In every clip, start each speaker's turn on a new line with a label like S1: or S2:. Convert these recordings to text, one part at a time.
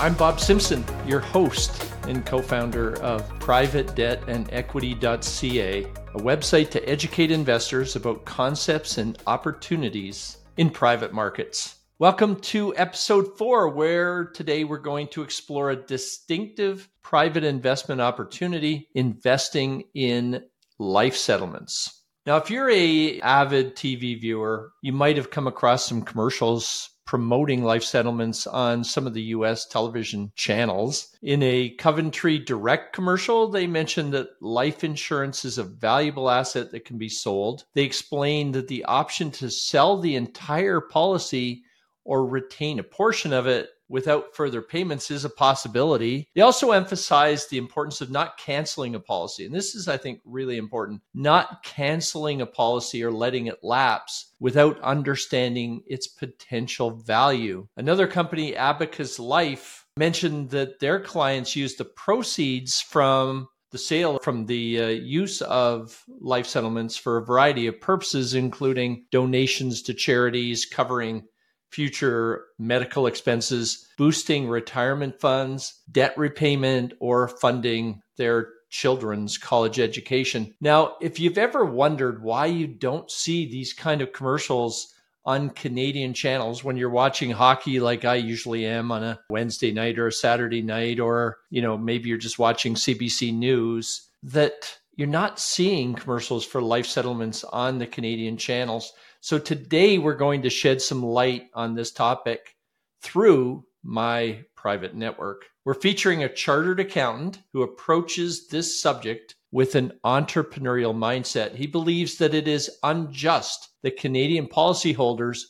S1: I'm Bob Simpson, your host and co founder of privatedebtandequity.ca, a website to educate investors about concepts and opportunities in private markets. Welcome to episode four, where today we're going to explore a distinctive private investment opportunity investing in life settlements. Now, if you're a avid TV viewer, you might have come across some commercials promoting life settlements on some of the US television channels. In a Coventry Direct commercial, they mentioned that life insurance is a valuable asset that can be sold. They explained that the option to sell the entire policy or retain a portion of it without further payments is a possibility. They also emphasized the importance of not canceling a policy. And this is, I think, really important not canceling a policy or letting it lapse without understanding its potential value. Another company, Abacus Life, mentioned that their clients use the proceeds from the sale from the uh, use of life settlements for a variety of purposes, including donations to charities, covering future medical expenses, boosting retirement funds, debt repayment, or funding their children's college education. Now, if you've ever wondered why you don't see these kind of commercials on Canadian channels when you're watching hockey like I usually am on a Wednesday night or a Saturday night or you know maybe you're just watching CBC news that you're not seeing commercials for life settlements on the Canadian channels so today we're going to shed some light on this topic through my private network. We're featuring a chartered accountant who approaches this subject with an entrepreneurial mindset. He believes that it is unjust that Canadian policyholders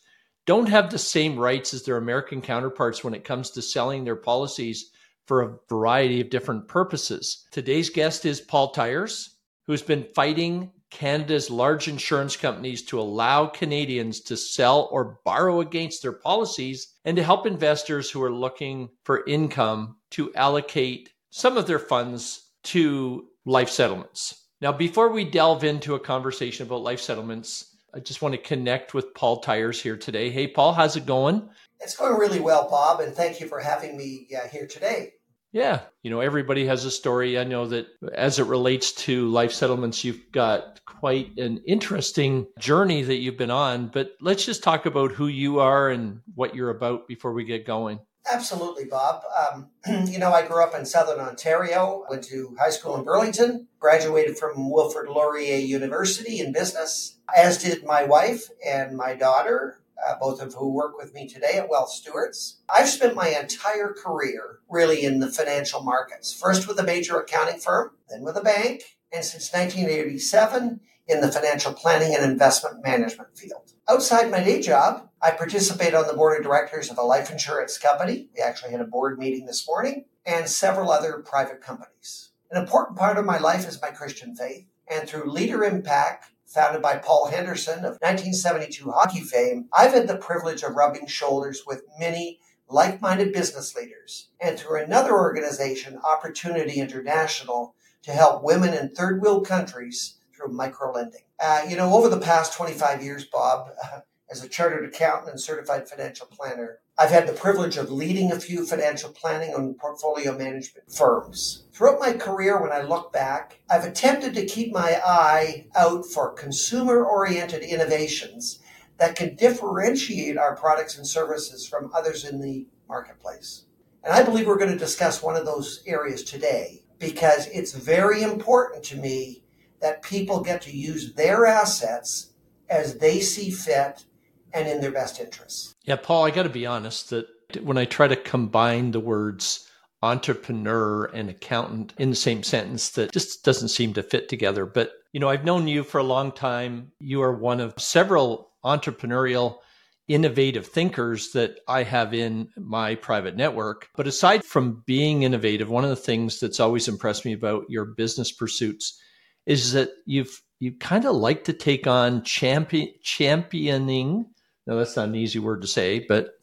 S1: don't have the same rights as their American counterparts when it comes to selling their policies for a variety of different purposes. Today's guest is Paul Tyers, who's been fighting Canada's large insurance companies to allow Canadians to sell or borrow against their policies and to help investors who are looking for income to allocate some of their funds to life settlements. Now, before we delve into a conversation about life settlements, I just want to connect with Paul Tyers here today. Hey, Paul, how's it going?
S2: It's going really well, Bob, and thank you for having me uh, here today.
S1: Yeah. You know, everybody has a story. I know that as it relates to life settlements, you've got quite an interesting journey that you've been on. But let's just talk about who you are and what you're about before we get going.
S2: Absolutely, Bob. Um, you know, I grew up in Southern Ontario, went to high school in Burlington, graduated from Wilfrid Laurier University in business, as did my wife and my daughter uh, both of who work with me today at Wealth Stewards. I've spent my entire career really in the financial markets, first with a major accounting firm, then with a bank, and since 1987 in the financial planning and investment management field. Outside my day job, I participate on the board of directors of a life insurance company. We actually had a board meeting this morning and several other private companies. An important part of my life is my Christian faith. And through Leader Impact, founded by Paul Henderson of 1972 hockey fame, I've had the privilege of rubbing shoulders with many like minded business leaders, and through another organization, Opportunity International, to help women in third world countries through microlending. Uh, you know, over the past 25 years, Bob, uh, as a chartered accountant and certified financial planner, I've had the privilege of leading a few financial planning and portfolio management firms. Throughout my career, when I look back, I've attempted to keep my eye out for consumer oriented innovations that can differentiate our products and services from others in the marketplace. And I believe we're going to discuss one of those areas today because it's very important to me that people get to use their assets as they see fit and in their best interests.
S1: Yeah, Paul, I got to be honest that when I try to combine the words entrepreneur and accountant in the same sentence, that just doesn't seem to fit together. But, you know, I've known you for a long time. You are one of several entrepreneurial innovative thinkers that I have in my private network. But aside from being innovative, one of the things that's always impressed me about your business pursuits is that you've you kind of like to take on champion championing no, that's not an easy word to say, but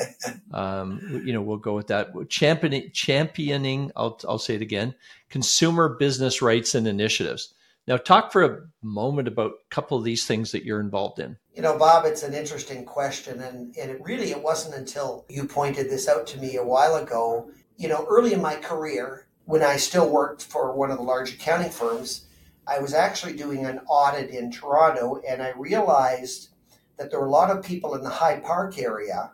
S1: um, you know, we'll go with that. Championing, championing. I'll I'll say it again. Consumer business rights and initiatives. Now, talk for a moment about a couple of these things that you're involved in.
S2: You know, Bob, it's an interesting question. And, and it really, it wasn't until you pointed this out to me a while ago. You know, early in my career, when I still worked for one of the large accounting firms, I was actually doing an audit in Toronto and I realized that there were a lot of people in the High Park area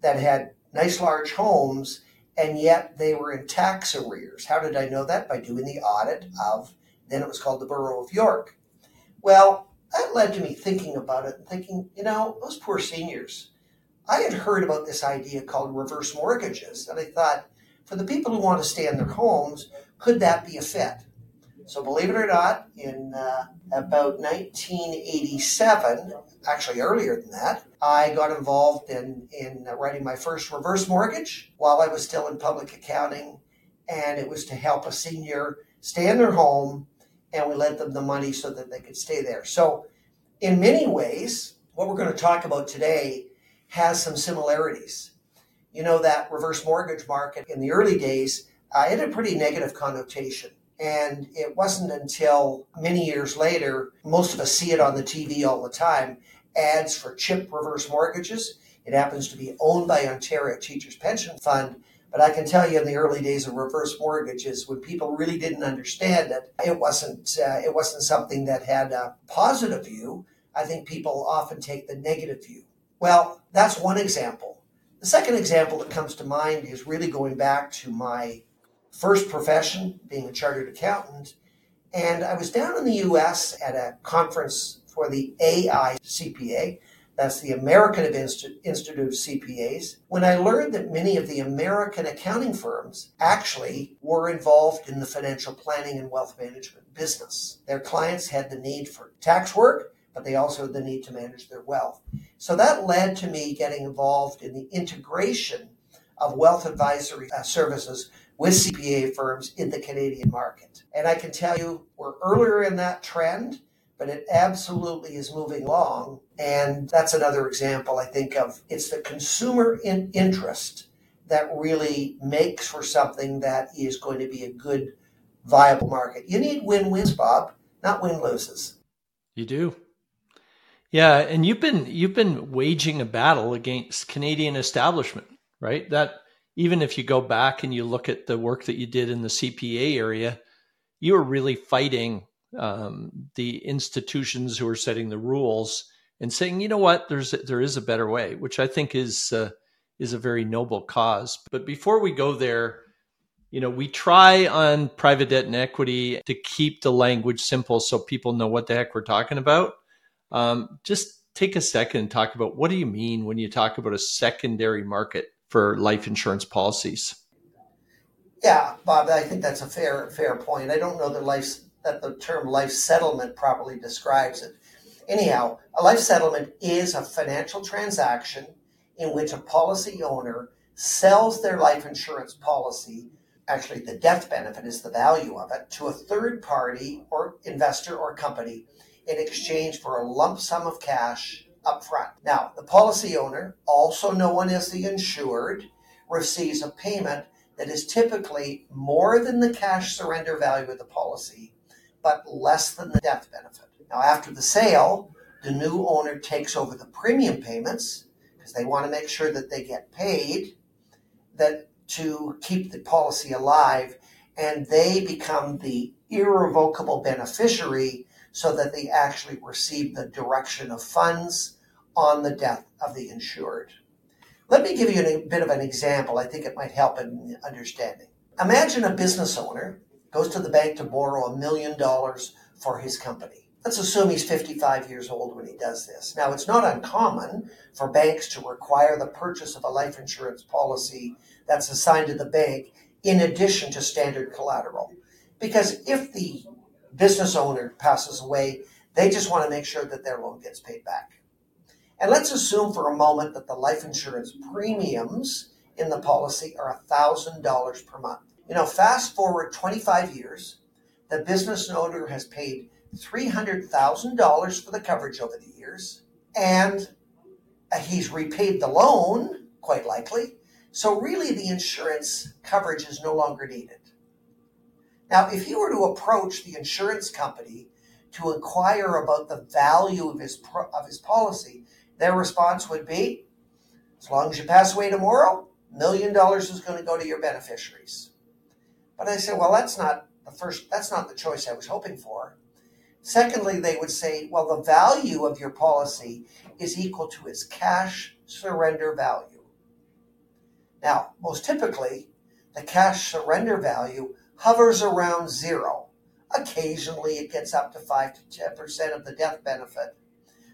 S2: that had nice large homes and yet they were in tax arrears. How did I know that? By doing the audit of, then it was called the Borough of York. Well, that led to me thinking about it and thinking, you know, those poor seniors. I had heard about this idea called reverse mortgages, and I thought, for the people who want to stay in their homes, could that be a fit? So, believe it or not, in uh, about 1987, actually earlier than that, I got involved in, in writing my first reverse mortgage while I was still in public accounting. And it was to help a senior stay in their home, and we lent them the money so that they could stay there. So, in many ways, what we're going to talk about today has some similarities. You know, that reverse mortgage market in the early days, uh, it had a pretty negative connotation. And it wasn't until many years later, most of us see it on the TV all the time, ads for CHIP reverse mortgages. It happens to be owned by Ontario Teachers Pension Fund. But I can tell you, in the early days of reverse mortgages, when people really didn't understand it, it wasn't uh, it wasn't something that had a positive view. I think people often take the negative view. Well, that's one example. The second example that comes to mind is really going back to my first profession, being a chartered accountant. And I was down in the US at a conference for the AICPA, that's the American Institute of CPAs, when I learned that many of the American accounting firms actually were involved in the financial planning and wealth management business. Their clients had the need for tax work, but they also had the need to manage their wealth. So that led to me getting involved in the integration of wealth advisory uh, services with CPA firms in the Canadian market. And I can tell you, we're earlier in that trend, but it absolutely is moving along. And that's another example, I think, of it's the consumer in interest that really makes for something that is going to be a good, viable market. You need win wins, Bob, not win loses.
S1: You do. Yeah, and you've been you've been waging a battle against Canadian establishment, right? That even if you go back and you look at the work that you did in the CPA area, you were really fighting um, the institutions who are setting the rules and saying, you know what, there's there is a better way, which I think is uh, is a very noble cause. But before we go there, you know, we try on private debt and equity to keep the language simple so people know what the heck we're talking about. Um, just take a second and talk about what do you mean when you talk about a secondary market for life insurance policies?
S2: Yeah, Bob, I think that's a fair fair point. I don't know that life that the term life settlement properly describes it. Anyhow, a life settlement is a financial transaction in which a policy owner sells their life insurance policy, actually the death benefit is the value of it, to a third party or investor or company in exchange for a lump sum of cash up front. Now, the policy owner, also known as the insured, receives a payment that is typically more than the cash surrender value of the policy, but less than the death benefit. Now, after the sale, the new owner takes over the premium payments because they want to make sure that they get paid that to keep the policy alive and they become the irrevocable beneficiary so that they actually receive the direction of funds on the death of the insured. Let me give you a bit of an example. I think it might help in understanding. Imagine a business owner goes to the bank to borrow a million dollars for his company. Let's assume he's 55 years old when he does this. Now, it's not uncommon for banks to require the purchase of a life insurance policy that's assigned to the bank in addition to standard collateral. Because if the business owner passes away, they just want to make sure that their loan gets paid back. And let's assume for a moment that the life insurance premiums in the policy are $1,000 per month. You know, fast forward 25 years, the business owner has paid $300,000 for the coverage over the years, and uh, he's repaid the loan, quite likely. So, really, the insurance coverage is no longer needed. Now, if you were to approach the insurance company to inquire about the value of his of his policy, their response would be, as long as you pass away tomorrow, million dollars is going to go to your beneficiaries. But I said, well, that's not the first, that's not the choice I was hoping for. Secondly, they would say, well, the value of your policy is equal to its cash surrender value. Now, most typically, the cash surrender value hovers around zero. Occasionally, it gets up to 5 to 10% of the death benefit.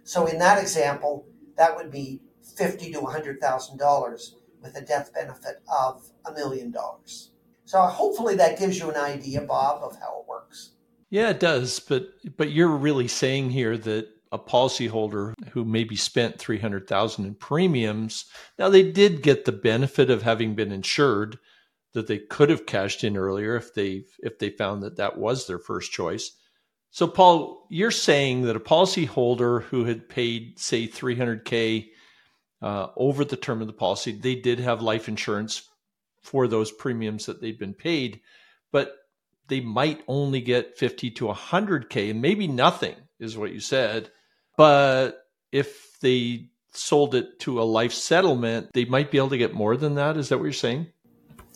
S2: So, in that example, that would be fifty to $100,000 with a death benefit of a million dollars. So, hopefully, that gives you an idea, Bob, of how it works.
S1: Yeah, it does. But but you're really saying here that a policyholder who maybe spent 300,000 in premiums, now they did get the benefit of having been insured that they could have cashed in earlier if they if they found that that was their first choice. So Paul, you're saying that a policyholder who had paid say 300k uh, over the term of the policy, they did have life insurance for those premiums that they'd been paid, but they might only get 50 to 100k and maybe nothing is what you said but if they sold it to a life settlement they might be able to get more than that is that what you're saying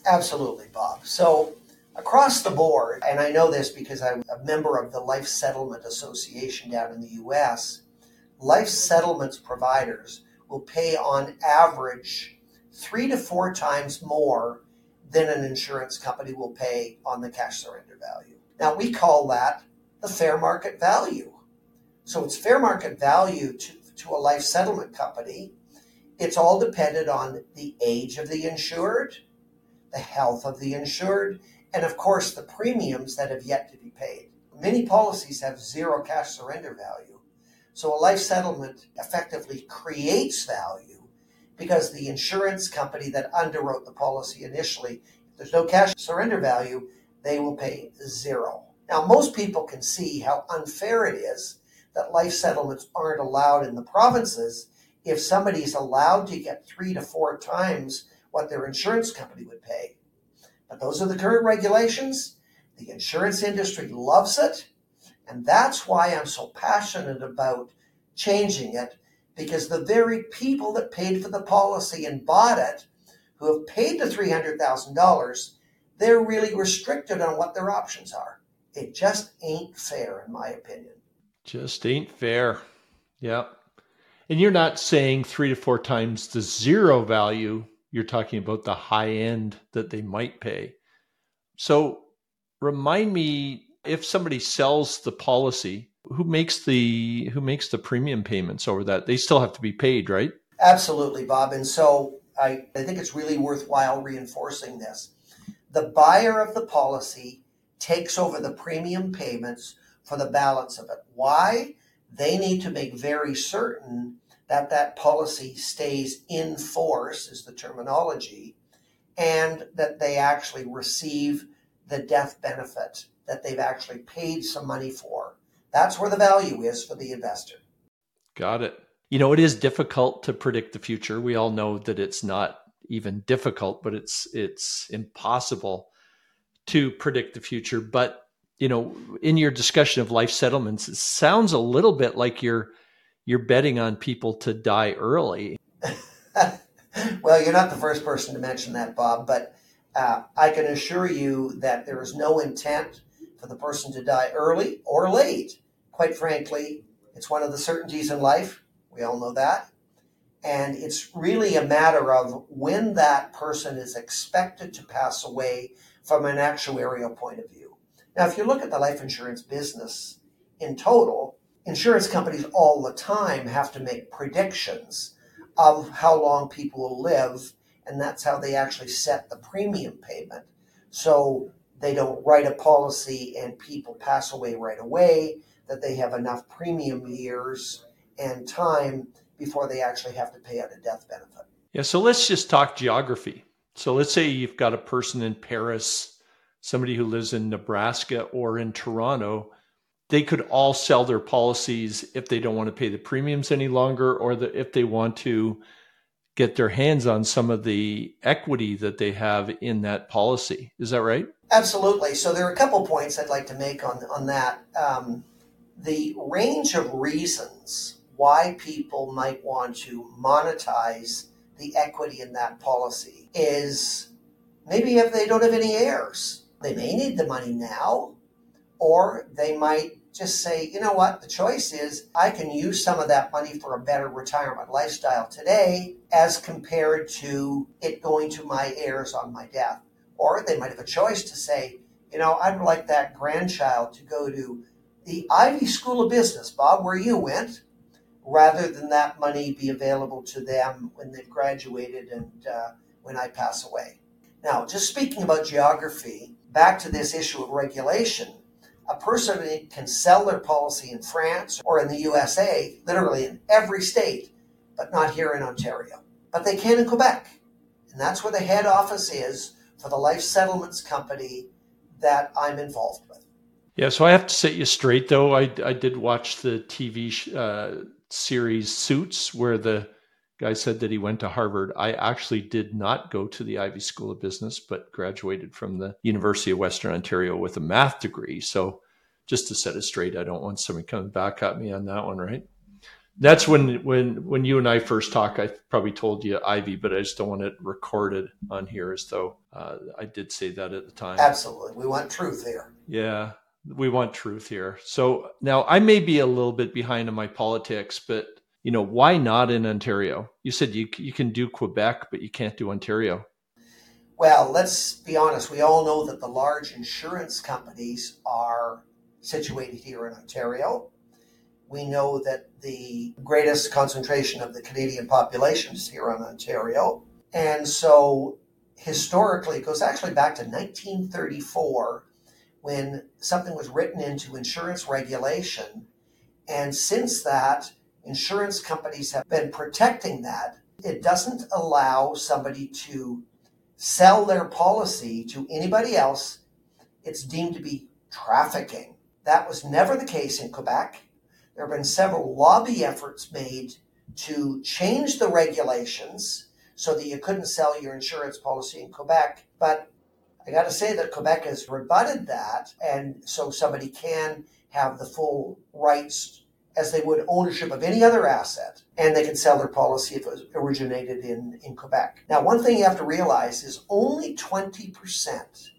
S2: absolutely bob so across the board and i know this because i'm a member of the life settlement association down in the us life settlements providers will pay on average three to four times more than an insurance company will pay on the cash surrender value. Now, we call that the fair market value. So it's fair market value to, to a life settlement company. It's all dependent on the age of the insured, the health of the insured, and of course the premiums that have yet to be paid. Many policies have zero cash surrender value. So a life settlement effectively creates value because the insurance company that underwrote the policy initially, if there's no cash surrender value, they will pay zero. Now, most people can see how unfair it is that life settlements aren't allowed in the provinces if somebody's allowed to get three to four times what their insurance company would pay. But those are the current regulations. The insurance industry loves it. And that's why I'm so passionate about changing it because the very people that paid for the policy and bought it, who have paid the $300,000, they're really restricted on what their options are. It just ain't fair, in my opinion.
S1: Just ain't fair. Yep. And you're not saying three to four times the zero value. You're talking about the high end that they might pay. So remind me if somebody sells the policy who makes the who makes the premium payments over that? They still have to be paid, right?
S2: Absolutely, Bob. And so I, I think it's really worthwhile reinforcing this. The buyer of the policy takes over the premium payments for the balance of it. Why? They need to make very certain that that policy stays in force, is the terminology, and that they actually receive the death benefit that they've actually paid some money for. That's where the value is for the investor.
S1: Got it. You know, it is difficult to predict the future. We all know that it's not even difficult, but it's it's impossible to predict the future. But you know, in your discussion of life settlements, it sounds a little bit like you're you're betting on people to die early.
S2: well, you're not the first person to mention that, Bob, but uh, I can assure you that there is no intent for the person to die early or late. Quite frankly, it's one of the certainties in life. We all know that. And it's really a matter of when that person is expected to pass away from an actuarial point of view. Now, if you look at the life insurance business in total, insurance companies all the time have to make predictions of how long people will live, and that's how they actually set the premium payment. So they don't write a policy and people pass away right away, that they have enough premium years and time before they actually have to pay out a death benefit.
S1: Yeah, so let's just talk geography. So let's say you've got a person in Paris, somebody who lives in Nebraska or in Toronto. They could all sell their policies if they don't want to pay the premiums any longer, or the, if they want to get their hands on some of the equity that they have in that policy. Is that right?
S2: Absolutely. So there are a couple points I'd like to make on on that. Um, the range of reasons why people might want to monetize the equity in that policy is maybe if they don't have any heirs. They may need the money now, or they might just say, you know what, the choice is I can use some of that money for a better retirement lifestyle today as compared to it going to my heirs on my death. Or they might have a choice to say, you know, I'd like that grandchild to go to the Ivey School of Business, Bob, where you went, rather than that money be available to them when they've graduated and uh, when I pass away. Now, just speaking about geography, back to this issue of regulation, a person can sell their policy in France or in the USA, literally in every state, but not here in Ontario. But they can in Quebec. And that's where the head office is for the life settlements company that I'm involved with.
S1: Yeah, so I have to set you straight though. I, I did watch the TV uh, series Suits where the guy said that he went to Harvard. I actually did not go to the Ivey School of Business, but graduated from the University of Western Ontario with a math degree. So just to set it straight, I don't want somebody coming back at me on that one, right? That's when when when you and I first talked. I probably told you Ivey, but I just don't want it recorded on here as though uh, I did say that at the time.
S2: Absolutely, we want truth here.
S1: Yeah, we want truth here. So now I may be a little bit behind in my politics, but you know, why not in Ontario? You said you you can do Quebec, but you can't do Ontario.
S2: Well, let's be honest. We all know that the large insurance companies are situated here in Ontario. We know that the greatest concentration of the Canadian population is here in Ontario. And so historically, it goes actually back to 1934 when something was written into insurance regulation. And since that, insurance companies have been protecting that. It doesn't allow somebody to sell their policy to anybody else. It's deemed to be trafficking. That was never the case in Quebec. There have been several lobby efforts made to change the regulations so that you couldn't sell your insurance policy in Quebec. But I got to say that Quebec has rebutted that, and so somebody can have the full rights as they would ownership of any other asset, and they can sell their policy if it originated in, in Quebec. Now, one thing you have to realize is only 20%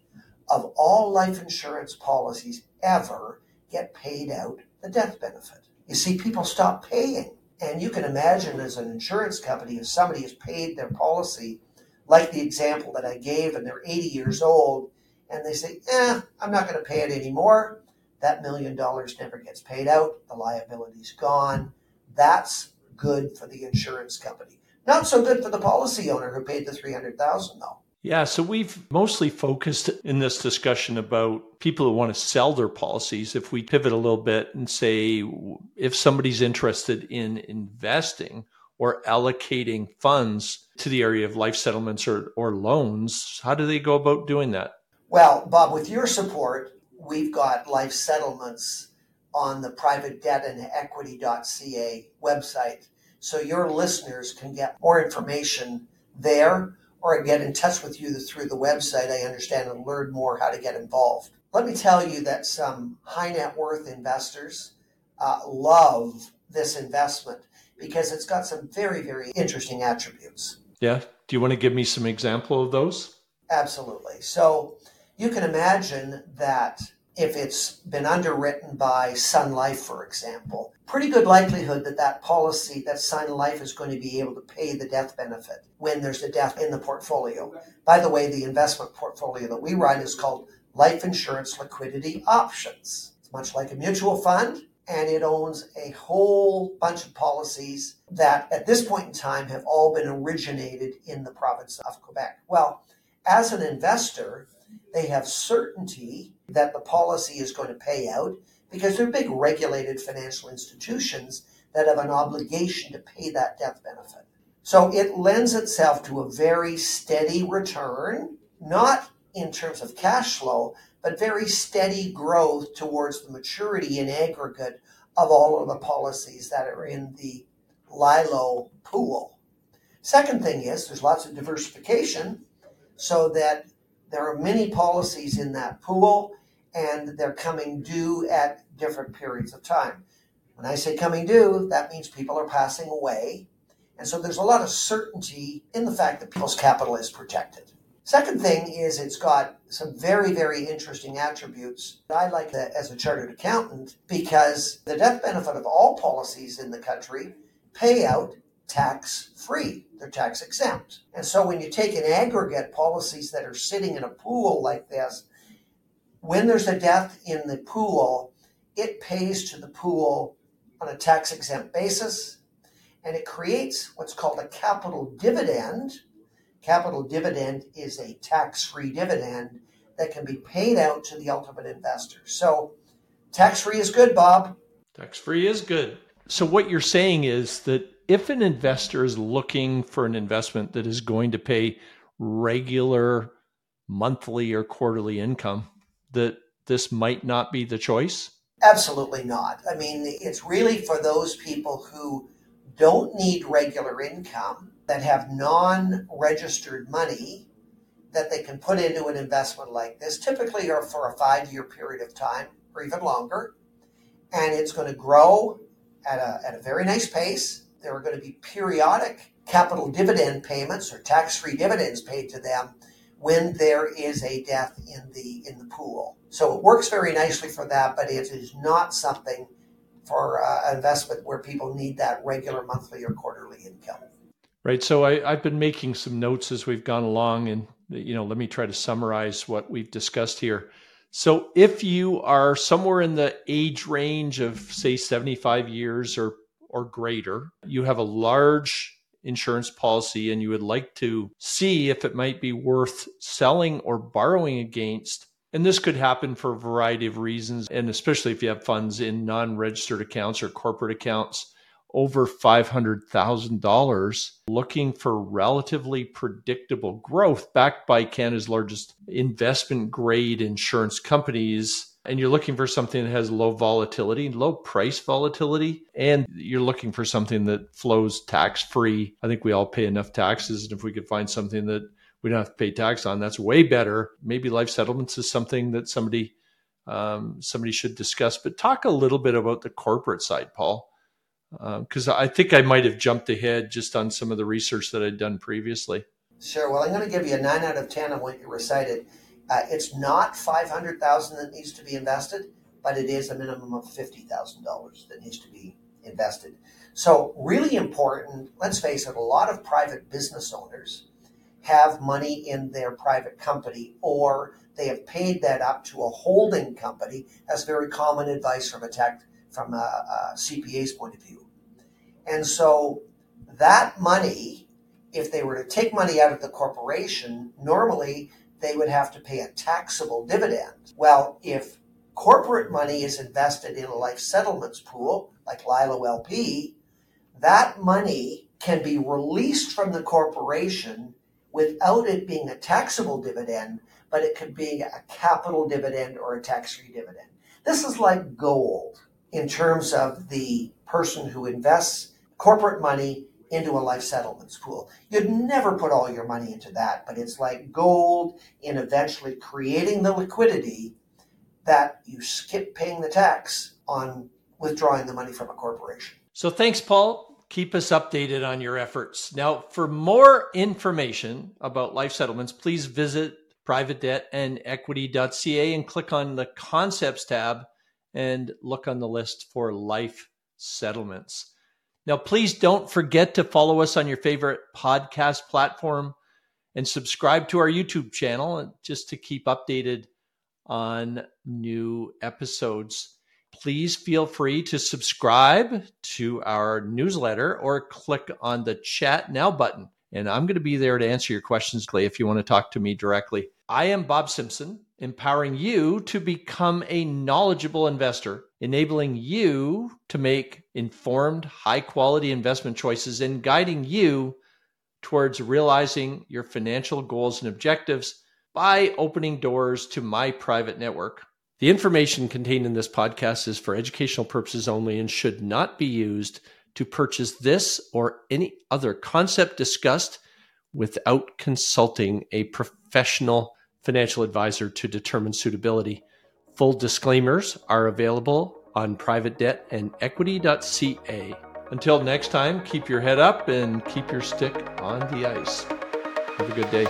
S2: of all life insurance policies ever get paid out the death benefit. You see, people stop paying. And you can imagine as an insurance company, if somebody has paid their policy, like the example that I gave, and they're 80 years old, and they say, eh, I'm not going to pay it anymore that million dollars never gets paid out. The liability's gone. That's good for the insurance company. Not so good for the policy owner who paid the 300,000 though.
S1: Yeah, so we've mostly focused in this discussion about people who want to sell their policies. If we pivot a little bit and say if somebody's interested in investing or allocating funds to the area of life settlements or, or loans, how do they go about doing that?
S2: Well, Bob, with your support, we've got life settlements on the private debt and equity.ca website. So your listeners can get more information there or get in touch with you through the website, I understand, and learn more how to get involved. Let me tell you that some high net worth investors uh, love this investment because it's got some very, very interesting attributes.
S1: Yeah. Do you want to give me some example of those?
S2: Absolutely. So you can imagine that if it's been underwritten by Sun Life, for example, pretty good likelihood that that policy, that Sun Life is going to be able to pay the death benefit when there's a death in the portfolio. By the way, the investment portfolio that we run is called Life Insurance Liquidity Options. It's much like a mutual fund, and it owns a whole bunch of policies that at this point in time have all been originated in the province of Quebec. Well, as an investor, they have certainty that the policy is going to pay out because they're big regulated financial institutions that have an obligation to pay that death benefit. So it lends itself to a very steady return, not in terms of cash flow, but very steady growth towards the maturity in aggregate of all of the policies that are in the LILO pool. Second thing is there's lots of diversification so that there are many policies in that pool, and they're coming due at different periods of time. When I say coming due, that means people are passing away. And so there's a lot of certainty in the fact that people's capital is protected. Second thing is it's got some very, very interesting attributes. I like that as a chartered accountant because the death benefit of all policies in the country pay out tax free. They're tax exempt. And so when you take an aggregate policies that are sitting in a pool like this, when there's a death in the pool, it pays to the pool on a tax exempt basis and it creates what's called a capital dividend Capital dividend is a tax free dividend that can be paid out to the ultimate investor. So, tax free is good, Bob.
S1: Tax free is good. So, what you're saying is that if an investor is looking for an investment that is going to pay regular monthly or quarterly income, that this might not be the choice?
S2: Absolutely not. I mean, it's really for those people who don't need regular income that have non registered money that they can put into an investment like this, typically are for a five year period of time or even longer. And it's going to grow at a, at a very nice pace. There are going to be periodic capital dividend payments or tax free dividends paid to them when there is a death in the in the pool. So it works very nicely for that, but it is not something for uh, investment where people need that regular monthly or quarterly income.
S1: Right. So I, I've been making some notes as we've gone along, and you know, let me try to summarize what we've discussed here. So if you are somewhere in the age range of say 75 years or or greater, you have a large insurance policy and you would like to see if it might be worth selling or borrowing against. And this could happen for a variety of reasons, and especially if you have funds in non registered accounts or corporate accounts over $500,000 looking for relatively predictable growth backed by Canada's largest investment grade insurance companies. And you're looking for something that has low volatility, low price volatility, and you're looking for something that flows tax free. I think we all pay enough taxes. And if we could find something that we don't have to pay tax on, that's way better. Maybe life settlements is something that somebody um, somebody should discuss. But talk a little bit about the corporate side, Paul because um, I think I might have jumped ahead just on some of the research that I'd done previously.
S2: Sure. Well, I'm going to give you a nine out of ten on what you recited. Uh, it's not five hundred thousand that needs to be invested, but it is a minimum of fifty thousand dollars that needs to be invested. So, really important. Let's face it. A lot of private business owners have money in their private company, or they have paid that up to a holding company. That's very common advice from a tech from a, a CPA's point of view. And so that money, if they were to take money out of the corporation, normally they would have to pay a taxable dividend. Well, if corporate money is invested in a life settlements pool like Lilo LP, that money can be released from the corporation without it being a taxable dividend, but it could be a capital dividend or a tax free dividend. This is like gold in terms of the person who invests corporate money into a life settlements pool. You'd never put all your money into that, but it's like gold in eventually creating the liquidity that you skip paying the tax on withdrawing the money from a corporation.
S1: So thanks, Paul. Keep us updated on your efforts. Now, for more information about life settlements, please visit privatedebtandequity.ca and click on the concepts tab and look on the list for life settlements. Now, please don't forget to follow us on your favorite podcast platform and subscribe to our YouTube channel just to keep updated on new episodes. Please feel free to subscribe to our newsletter or click on the chat now button. And I'm going to be there to answer your questions, Clay, if you want to talk to me directly. I am Bob Simpson empowering you to become a knowledgeable investor, enabling you to make informed, high quality investment choices, and guiding you towards realizing your financial goals and objectives by opening doors to my private network. The information contained in this podcast is for educational purposes only and should not be used to purchase this or any other concept discussed without consulting a professional financial advisor to determine suitability. Full disclaimers are available on privatedebtandequity.ca. Until next time, keep your head up and keep your stick on the ice. Have a good day.